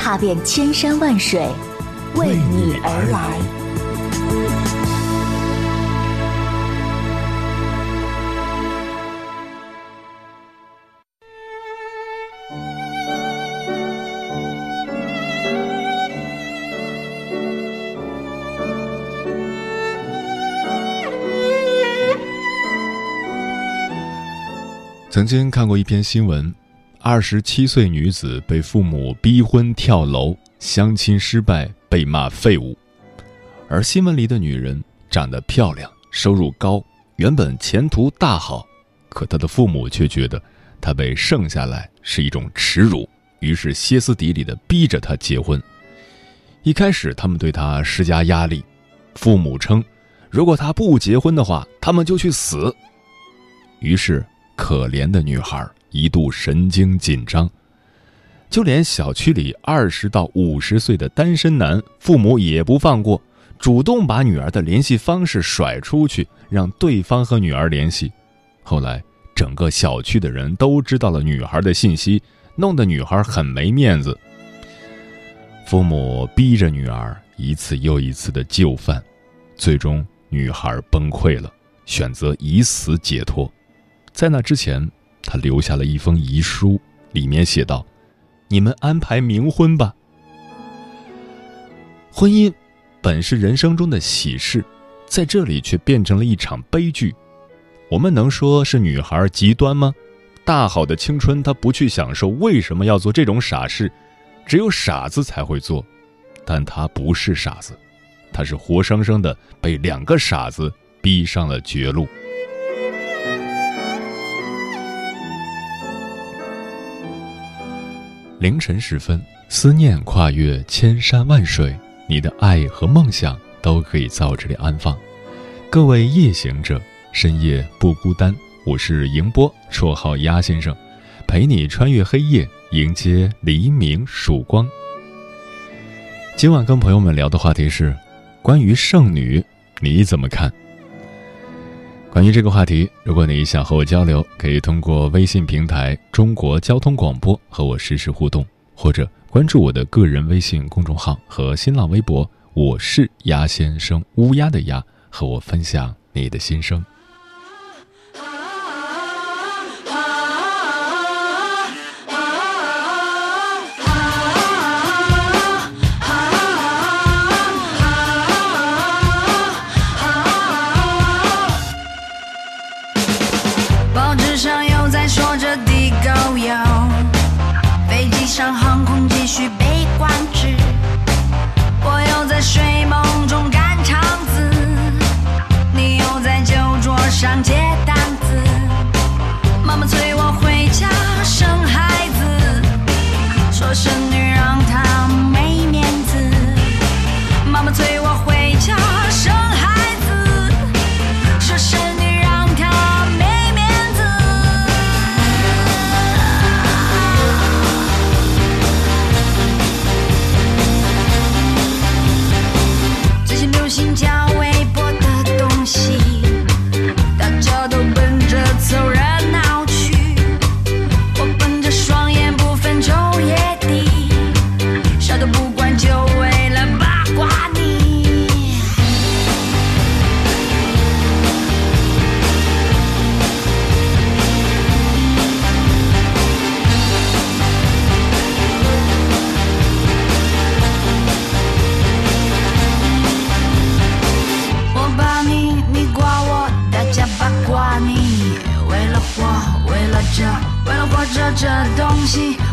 踏遍千山万水，为你而来。曾经看过一篇新闻，二十七岁女子被父母逼婚跳楼，相亲失败被骂废物。而新闻里的女人长得漂亮，收入高，原本前途大好，可她的父母却觉得她被剩下来是一种耻辱，于是歇斯底里的逼着她结婚。一开始，他们对她施加压力，父母称，如果她不结婚的话，他们就去死。于是。可怜的女孩一度神经紧张，就连小区里二十到五十岁的单身男，父母也不放过，主动把女儿的联系方式甩出去，让对方和女儿联系。后来，整个小区的人都知道了女孩的信息，弄得女孩很没面子。父母逼着女儿一次又一次的就范，最终女孩崩溃了，选择以死解脱。在那之前，他留下了一封遗书，里面写道：“你们安排冥婚吧。”婚姻本是人生中的喜事，在这里却变成了一场悲剧。我们能说是女孩极端吗？大好的青春，她不去享受，为什么要做这种傻事？只有傻子才会做，但她不是傻子，她是活生生的被两个傻子逼上了绝路。凌晨时分，思念跨越千山万水，你的爱和梦想都可以在这里安放。各位夜行者，深夜不孤单。我是迎波，绰号鸭先生，陪你穿越黑夜，迎接黎明曙光。今晚跟朋友们聊的话题是关于剩女，你怎么看？关于这个话题，如果你想和我交流，可以通过微信平台“中国交通广播”和我实时互动，或者关注我的个人微信公众号和新浪微博“我是鸭先生”（乌鸦的鸭），和我分享你的心声。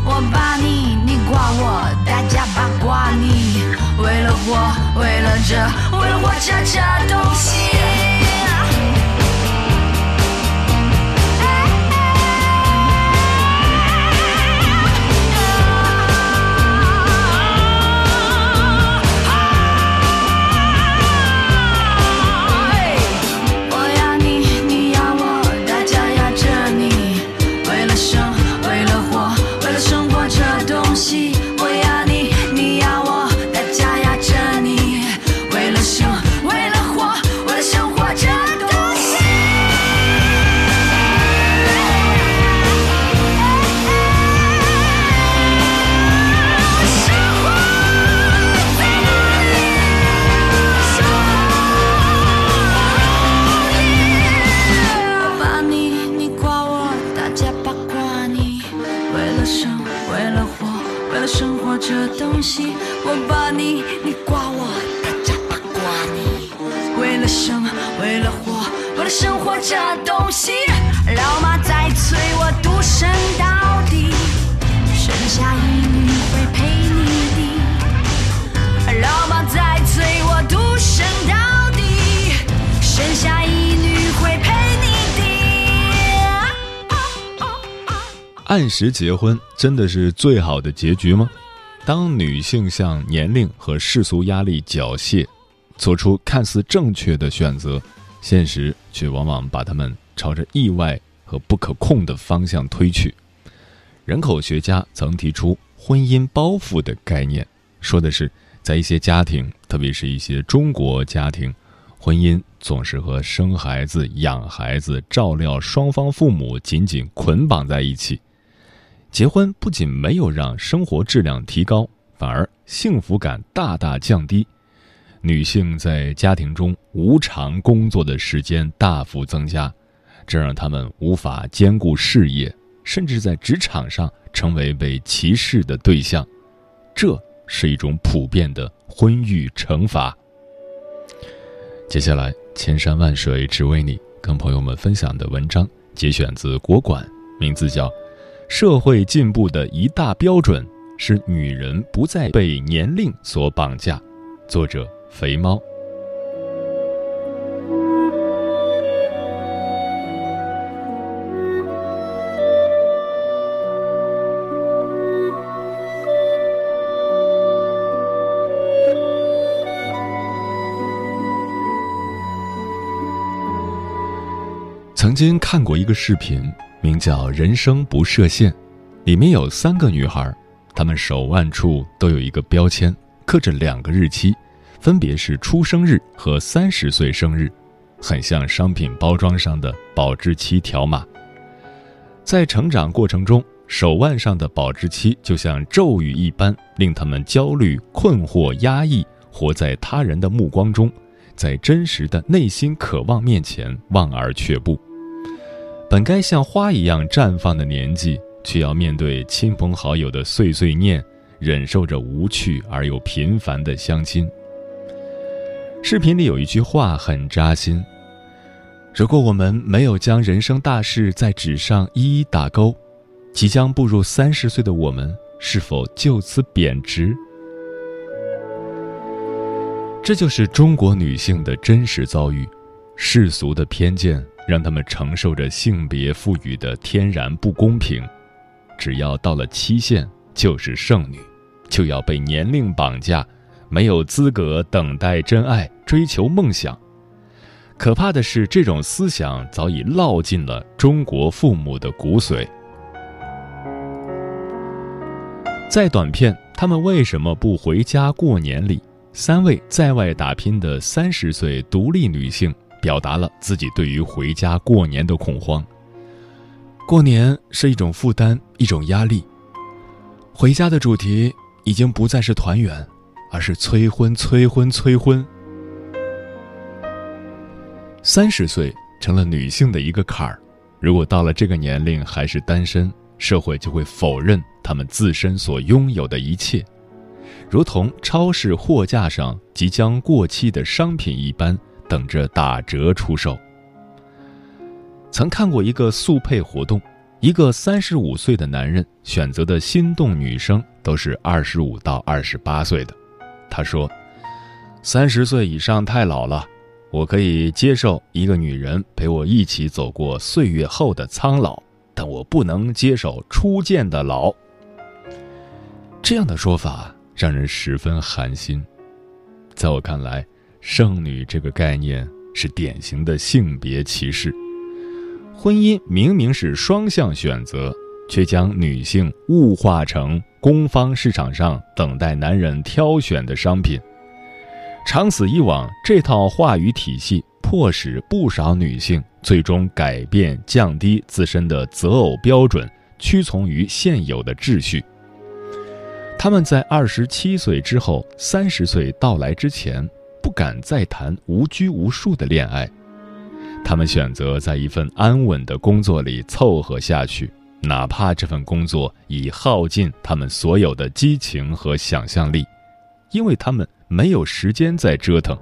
我把你，你挂我，大家八卦你，为了我，为了这，为了我，恰恰。按时结婚真的是最好的结局吗？当女性向年龄和世俗压力缴械，做出看似正确的选择，现实却往往把她们朝着意外和不可控的方向推去。人口学家曾提出“婚姻包袱”的概念，说的是，在一些家庭，特别是一些中国家庭，婚姻总是和生孩子、养孩子、照料双方父母紧紧捆绑在一起。结婚不仅没有让生活质量提高，反而幸福感大大降低。女性在家庭中无偿工作的时间大幅增加，这让他们无法兼顾事业，甚至在职场上成为被歧视的对象。这是一种普遍的婚育惩罚。接下来，千山万水只为你，跟朋友们分享的文章节选自国馆，名字叫《社会进步的一大标准是女人不再被年龄所绑架》，作者。肥猫。曾经看过一个视频，名叫《人生不设限》，里面有三个女孩，她们手腕处都有一个标签，刻着两个日期。分别是出生日和三十岁生日，很像商品包装上的保质期条码。在成长过程中，手腕上的保质期就像咒语一般，令他们焦虑、困惑、压抑，活在他人的目光中，在真实的内心渴望面前望而却步。本该像花一样绽放的年纪，却要面对亲朋好友的碎碎念，忍受着无趣而又频繁的相亲。视频里有一句话很扎心：如果我们没有将人生大事在纸上一一打勾，即将步入三十岁的我们是否就此贬值？这就是中国女性的真实遭遇。世俗的偏见让他们承受着性别赋予的天然不公平。只要到了期限，就是剩女，就要被年龄绑架。没有资格等待真爱，追求梦想。可怕的是，这种思想早已烙进了中国父母的骨髓。在短片《他们为什么不回家过年》里，三位在外打拼的三十岁独立女性表达了自己对于回家过年的恐慌。过年是一种负担，一种压力。回家的主题已经不再是团圆。而是催婚、催婚、催婚。三十岁成了女性的一个坎儿，如果到了这个年龄还是单身，社会就会否认她们自身所拥有的一切，如同超市货架上即将过期的商品一般，等着打折出售。曾看过一个速配活动，一个三十五岁的男人选择的心动女生都是二十五到二十八岁的。他说：“三十岁以上太老了，我可以接受一个女人陪我一起走过岁月后的苍老，但我不能接受初见的老。”这样的说法让人十分寒心。在我看来，剩女这个概念是典型的性别歧视。婚姻明明是双向选择。却将女性物化成供方市场上等待男人挑选的商品。长此以往，这套话语体系迫使不少女性最终改变、降低自身的择偶标准，屈从于现有的秩序。她们在二十七岁之后、三十岁到来之前，不敢再谈无拘无束的恋爱。他们选择在一份安稳的工作里凑合下去。哪怕这份工作已耗尽他们所有的激情和想象力，因为他们没有时间再折腾。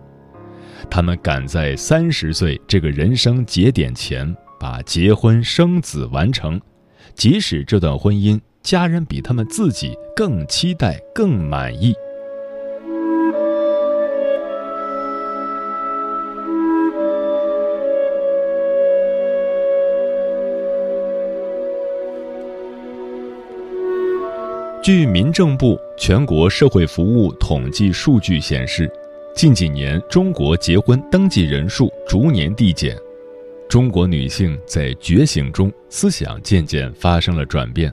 他们赶在三十岁这个人生节点前把结婚生子完成，即使这段婚姻家人比他们自己更期待、更满意。据民政部全国社会服务统计数据显示，近几年中国结婚登记人数逐年递减，中国女性在觉醒中思想渐渐发生了转变。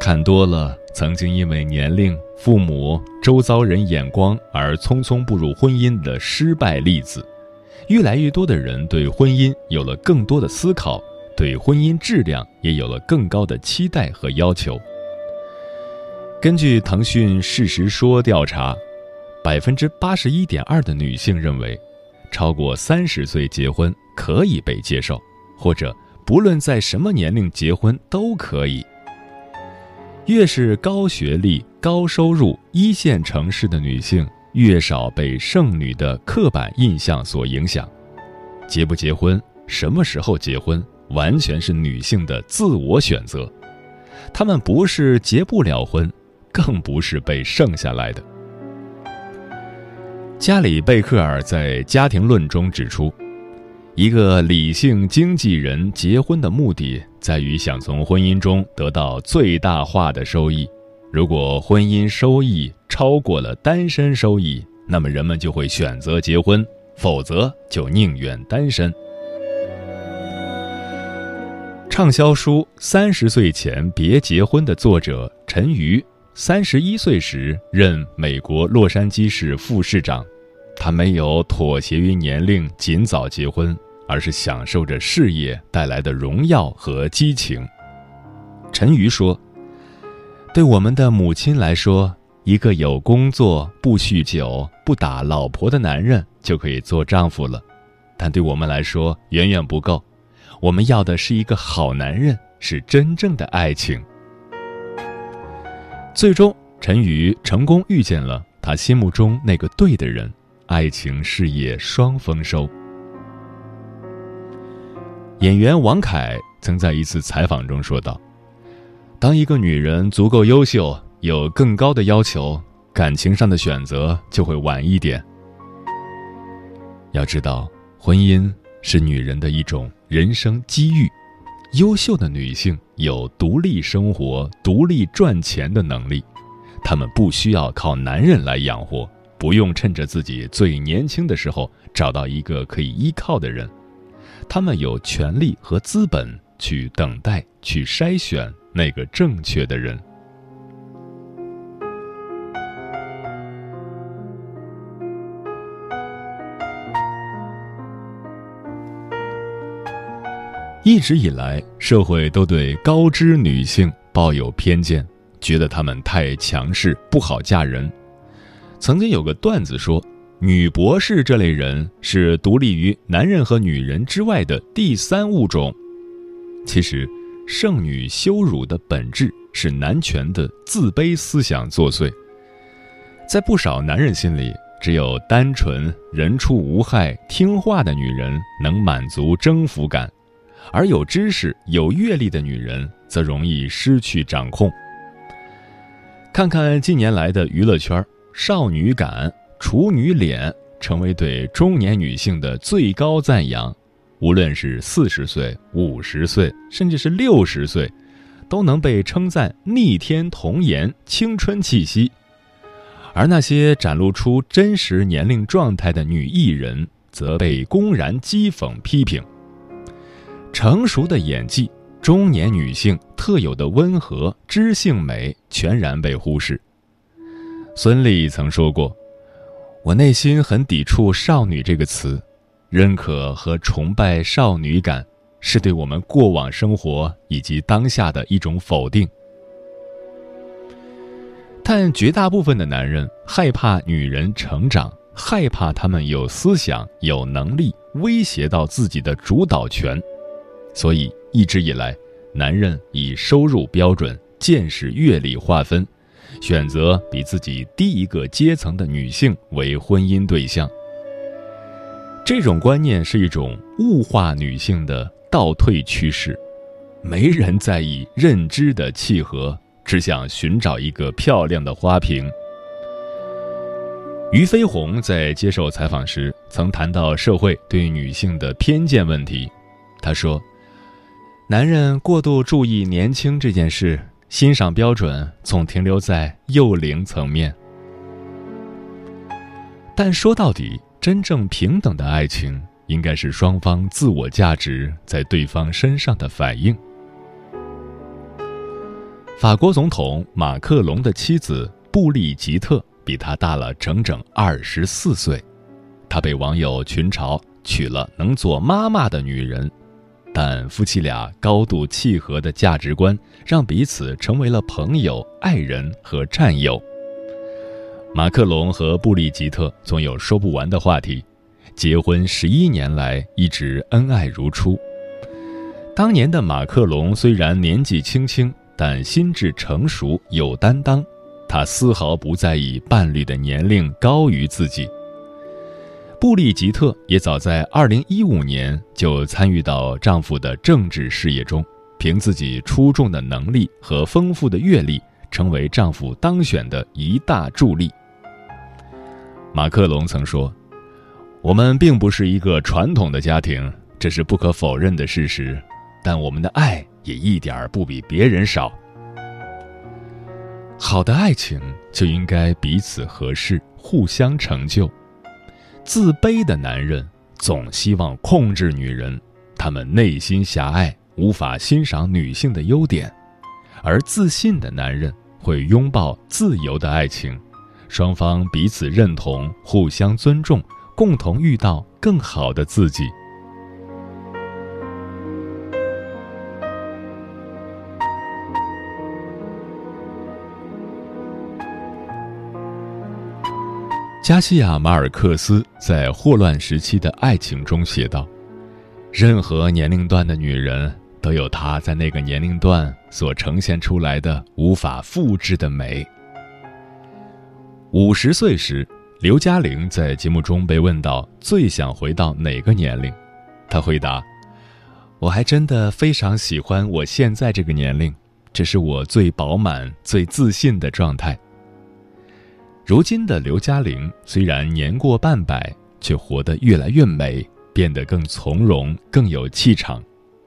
看多了曾经因为年龄、父母、周遭人眼光而匆匆步入婚姻的失败例子，越来越多的人对婚姻有了更多的思考，对婚姻质量也有了更高的期待和要求。根据腾讯事实说调查，百分之八十一点二的女性认为，超过三十岁结婚可以被接受，或者不论在什么年龄结婚都可以。越是高学历、高收入、一线城市的女性，越少被剩女的刻板印象所影响。结不结婚，什么时候结婚，完全是女性的自我选择。她们不是结不了婚。更不是被剩下来的。加里贝克尔在《家庭论》中指出，一个理性经纪人结婚的目的在于想从婚姻中得到最大化的收益。如果婚姻收益超过了单身收益，那么人们就会选择结婚，否则就宁愿单身。畅销书《三十岁前别结婚》的作者陈瑜。三十一岁时任美国洛杉矶市副市长，他没有妥协于年龄尽早结婚，而是享受着事业带来的荣耀和激情。陈瑜说：“对我们的母亲来说，一个有工作、不酗酒、不打老婆的男人就可以做丈夫了，但对我们来说远远不够。我们要的是一个好男人，是真正的爱情。”最终，陈宇成功遇见了他心目中那个对的人，爱情事业双丰收。演员王凯曾在一次采访中说道：“当一个女人足够优秀，有更高的要求，感情上的选择就会晚一点。要知道，婚姻是女人的一种人生机遇。”优秀的女性有独立生活、独立赚钱的能力，她们不需要靠男人来养活，不用趁着自己最年轻的时候找到一个可以依靠的人，她们有权利和资本去等待、去筛选那个正确的人。一直以来，社会都对高知女性抱有偏见，觉得她们太强势，不好嫁人。曾经有个段子说，女博士这类人是独立于男人和女人之外的第三物种。其实，剩女羞辱的本质是男权的自卑思想作祟。在不少男人心里，只有单纯、人畜无害、听话的女人能满足征服感。而有知识、有阅历的女人则容易失去掌控。看看近年来的娱乐圈，少女感、处女脸成为对中年女性的最高赞扬。无论是四十岁、五十岁，甚至是六十岁，都能被称赞逆天童颜、青春气息。而那些展露出真实年龄状态的女艺人，则被公然讥讽批评。成熟的演技，中年女性特有的温和知性美全然被忽视。孙俪曾说过：“我内心很抵触‘少女’这个词，认可和崇拜少女感，是对我们过往生活以及当下的一种否定。”但绝大部分的男人害怕女人成长，害怕她们有思想、有能力，威胁到自己的主导权。所以，一直以来，男人以收入标准、见识、阅历划分，选择比自己低一个阶层的女性为婚姻对象。这种观念是一种物化女性的倒退趋势，没人在意认知的契合，只想寻找一个漂亮的花瓶。俞飞鸿在接受采访时曾谈到社会对女性的偏见问题，他说。男人过度注意年轻这件事，欣赏标准总停留在幼龄层面。但说到底，真正平等的爱情，应该是双方自我价值在对方身上的反应。法国总统马克龙的妻子布丽吉特比他大了整整二十四岁，他被网友群嘲娶了能做妈妈的女人。但夫妻俩高度契合的价值观，让彼此成为了朋友、爱人和战友。马克龙和布丽吉特总有说不完的话题，结婚十一年来一直恩爱如初。当年的马克龙虽然年纪轻轻，但心智成熟有担当，他丝毫不在意伴侣的年龄高于自己。布丽吉特也早在2015年就参与到丈夫的政治事业中，凭自己出众的能力和丰富的阅历，成为丈夫当选的一大助力。马克龙曾说：“我们并不是一个传统的家庭，这是不可否认的事实，但我们的爱也一点儿不比别人少。好的爱情就应该彼此合适，互相成就。”自卑的男人总希望控制女人，他们内心狭隘，无法欣赏女性的优点；而自信的男人会拥抱自由的爱情，双方彼此认同，互相尊重，共同遇到更好的自己。加西亚·马尔克斯在《霍乱时期的爱情》中写道：“任何年龄段的女人都有她在那个年龄段所呈现出来的无法复制的美。”五十岁时，刘嘉玲在节目中被问到最想回到哪个年龄，她回答：“我还真的非常喜欢我现在这个年龄，这是我最饱满、最自信的状态。”如今的刘嘉玲虽然年过半百，却活得越来越美，变得更从容、更有气场。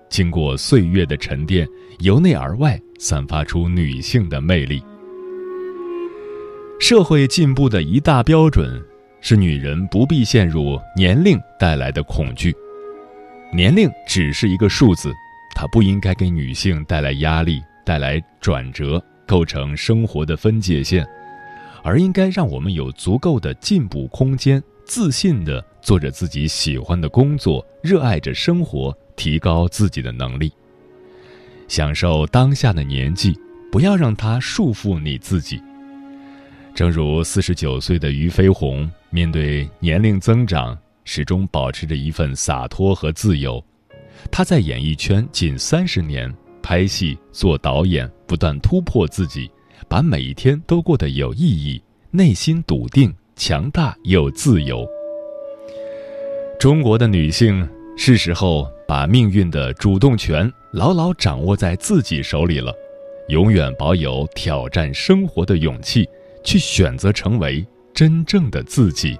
经过岁月的沉淀，由内而外散发出女性的魅力。社会进步的一大标准是，女人不必陷入年龄带来的恐惧。年龄只是一个数字，它不应该给女性带来压力、带来转折，构成生活的分界线。而应该让我们有足够的进步空间，自信地做着自己喜欢的工作，热爱着生活，提高自己的能力，享受当下的年纪，不要让它束缚你自己。正如四十九岁的俞飞鸿，面对年龄增长，始终保持着一份洒脱和自由。他在演艺圈近三十年，拍戏、做导演，不断突破自己。把每一天都过得有意义，内心笃定、强大又自由。中国的女性是时候把命运的主动权牢牢掌握在自己手里了，永远保有挑战生活的勇气，去选择成为真正的自己。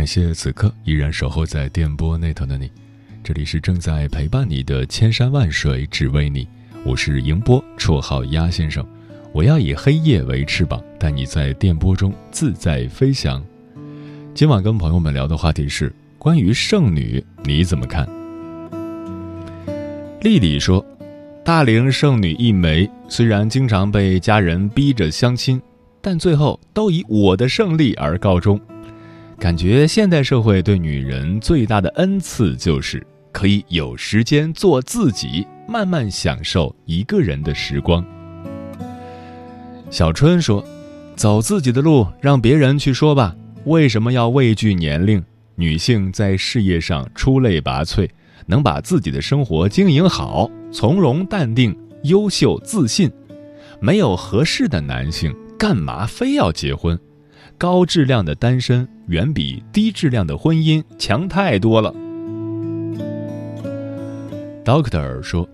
感谢此刻依然守候在电波那头的你，这里是正在陪伴你的千山万水只为你，我是迎波，绰号鸭先生。我要以黑夜为翅膀，带你在电波中自在飞翔。今晚跟朋友们聊的话题是关于剩女，你怎么看？丽丽说：“大龄剩女一枚，虽然经常被家人逼着相亲，但最后都以我的胜利而告终。感觉现代社会对女人最大的恩赐就是可以有时间做自己。”慢慢享受一个人的时光。小春说：“走自己的路，让别人去说吧。为什么要畏惧年龄？女性在事业上出类拔萃，能把自己的生活经营好，从容淡定、优秀自信。没有合适的男性，干嘛非要结婚？高质量的单身远比低质量的婚姻强太多了。”Doctor 说。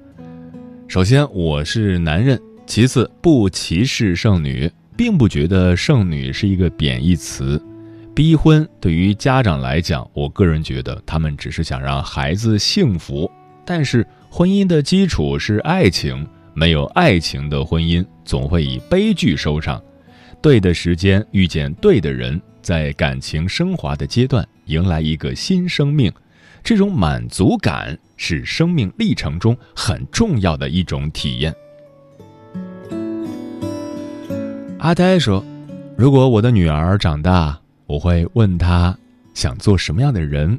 首先，我是男人；其次，不歧视剩女，并不觉得剩女是一个贬义词。逼婚对于家长来讲，我个人觉得他们只是想让孩子幸福。但是，婚姻的基础是爱情，没有爱情的婚姻总会以悲剧收场。对的时间遇见对的人，在感情升华的阶段迎来一个新生命。这种满足感是生命历程中很重要的一种体验。阿呆说：“如果我的女儿长大，我会问她想做什么样的人。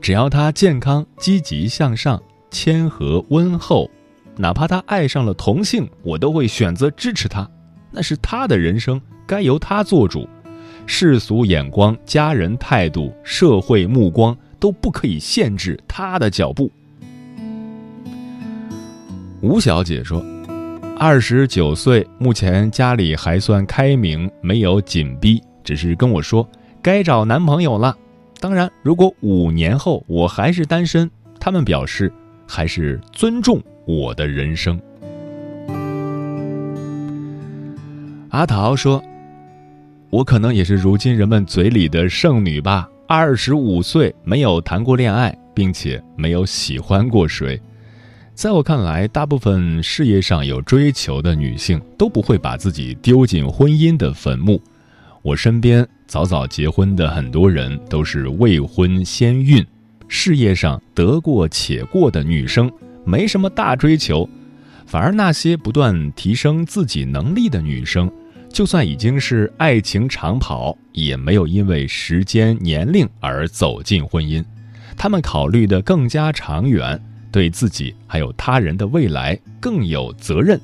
只要她健康、积极向上、谦和温厚，哪怕她爱上了同性，我都会选择支持她。那是她的人生，该由她做主。世俗眼光、家人态度、社会目光。”都不可以限制他的脚步。吴小姐说：“二十九岁，目前家里还算开明，没有紧逼，只是跟我说该找男朋友了。当然，如果五年后我还是单身，他们表示还是尊重我的人生。”阿桃说：“我可能也是如今人们嘴里的剩女吧。”二十五岁没有谈过恋爱，并且没有喜欢过谁，在我看来，大部分事业上有追求的女性都不会把自己丢进婚姻的坟墓。我身边早早结婚的很多人都是未婚先孕，事业上得过且过的女生没什么大追求，反而那些不断提升自己能力的女生。就算已经是爱情长跑，也没有因为时间年龄而走进婚姻。他们考虑的更加长远，对自己还有他人的未来更有责任。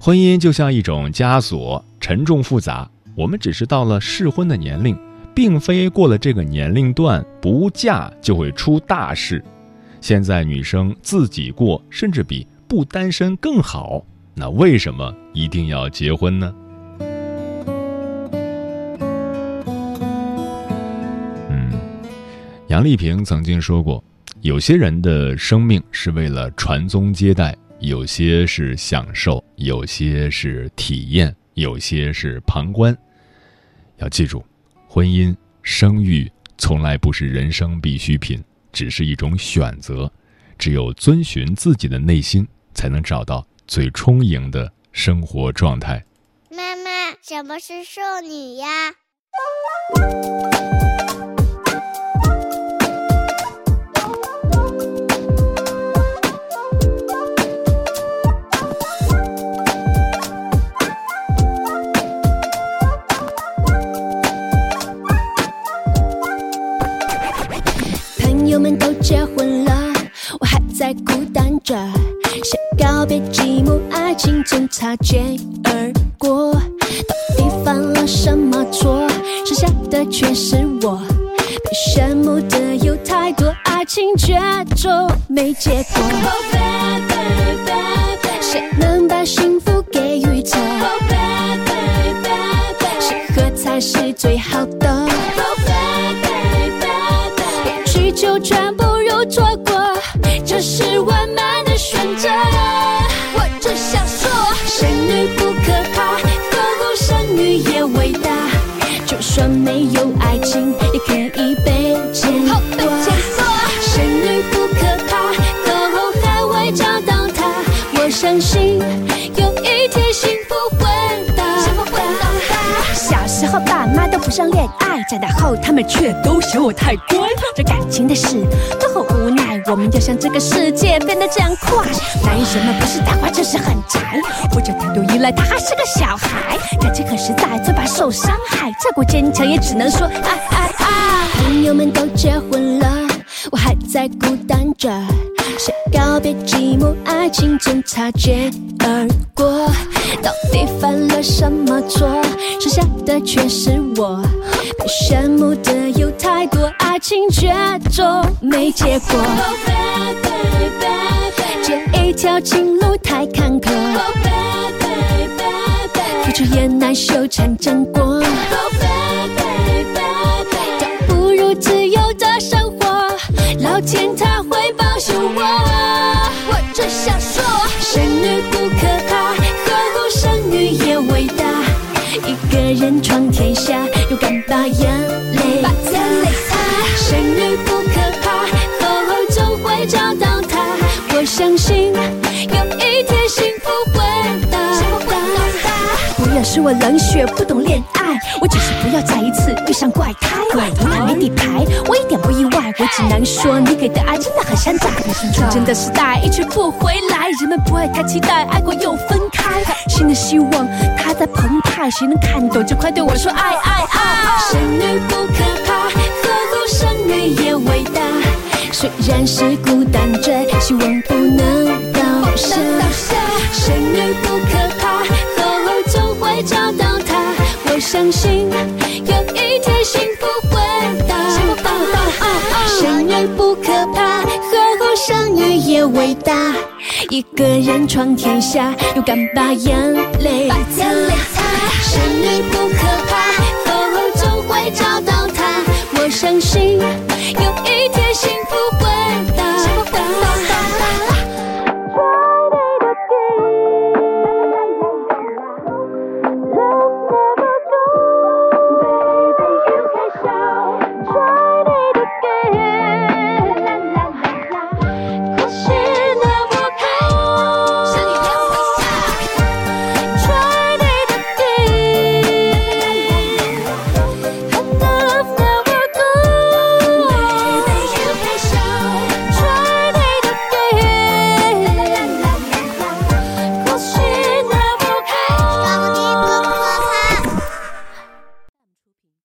婚姻就像一种枷锁，沉重复杂。我们只是到了适婚的年龄，并非过了这个年龄段不嫁就会出大事。现在女生自己过，甚至比不单身更好。那为什么一定要结婚呢？杨丽萍曾经说过：“有些人的生命是为了传宗接代，有些是享受，有些是体验，有些是旁观。要记住，婚姻、生育从来不是人生必需品，只是一种选择。只有遵循自己的内心，才能找到最充盈的生活状态。”妈妈，什么是剩女呀？想告别寂寞，爱情总擦肩而过。到底犯了什么错？剩下的却是我。被羡慕的有太多，爱情却终没结果。谁能把幸福给予他？谁和才是最好的？过去就全部相信有一天幸福会到达。小时候爸妈都不想恋爱，长大后他们却都嫌我太乖。这感情的事都很无奈，我们要向这个世界变得这样快。男人们不是大话就是很宅，或者太多依赖他还是个小孩。感情很实在，最怕受伤害，再过坚强也只能说啊啊啊。朋友们都结婚了，我还在孤单着。想告别寂寞，爱情总擦肩而过。到底犯了什么错？剩下的却是我。被羡慕的有太多，爱情却总没结果。这一条情路太坎坷，付出也难修成正果。倒不如自老天他会保佑我。我只想说，生女不可怕，何苦生女也伟大。一个人闯天下，勇敢把眼泪擦。生女不可怕，后后总会找到他。我相信有一天幸福。是我冷血不懂恋爱，我只是不要再一次遇上怪胎。你看没底牌，我一点不意外。我只能说你给的爱真的很山寨。纯真的时代一去不回来，人们不会太期待，爱过又分开。新的希望它在澎湃，谁能看懂就快对我说爱爱爱。生女不可怕，何苦生女也伟大。虽然是孤单着，希望不能倒下。生女相信有一天幸福会到。哦哦哦！失恋不可怕，和好相遇也伟大。一个人闯天下，勇敢把眼泪擦。失恋不可怕，总会找到他。我相信有一天幸福会。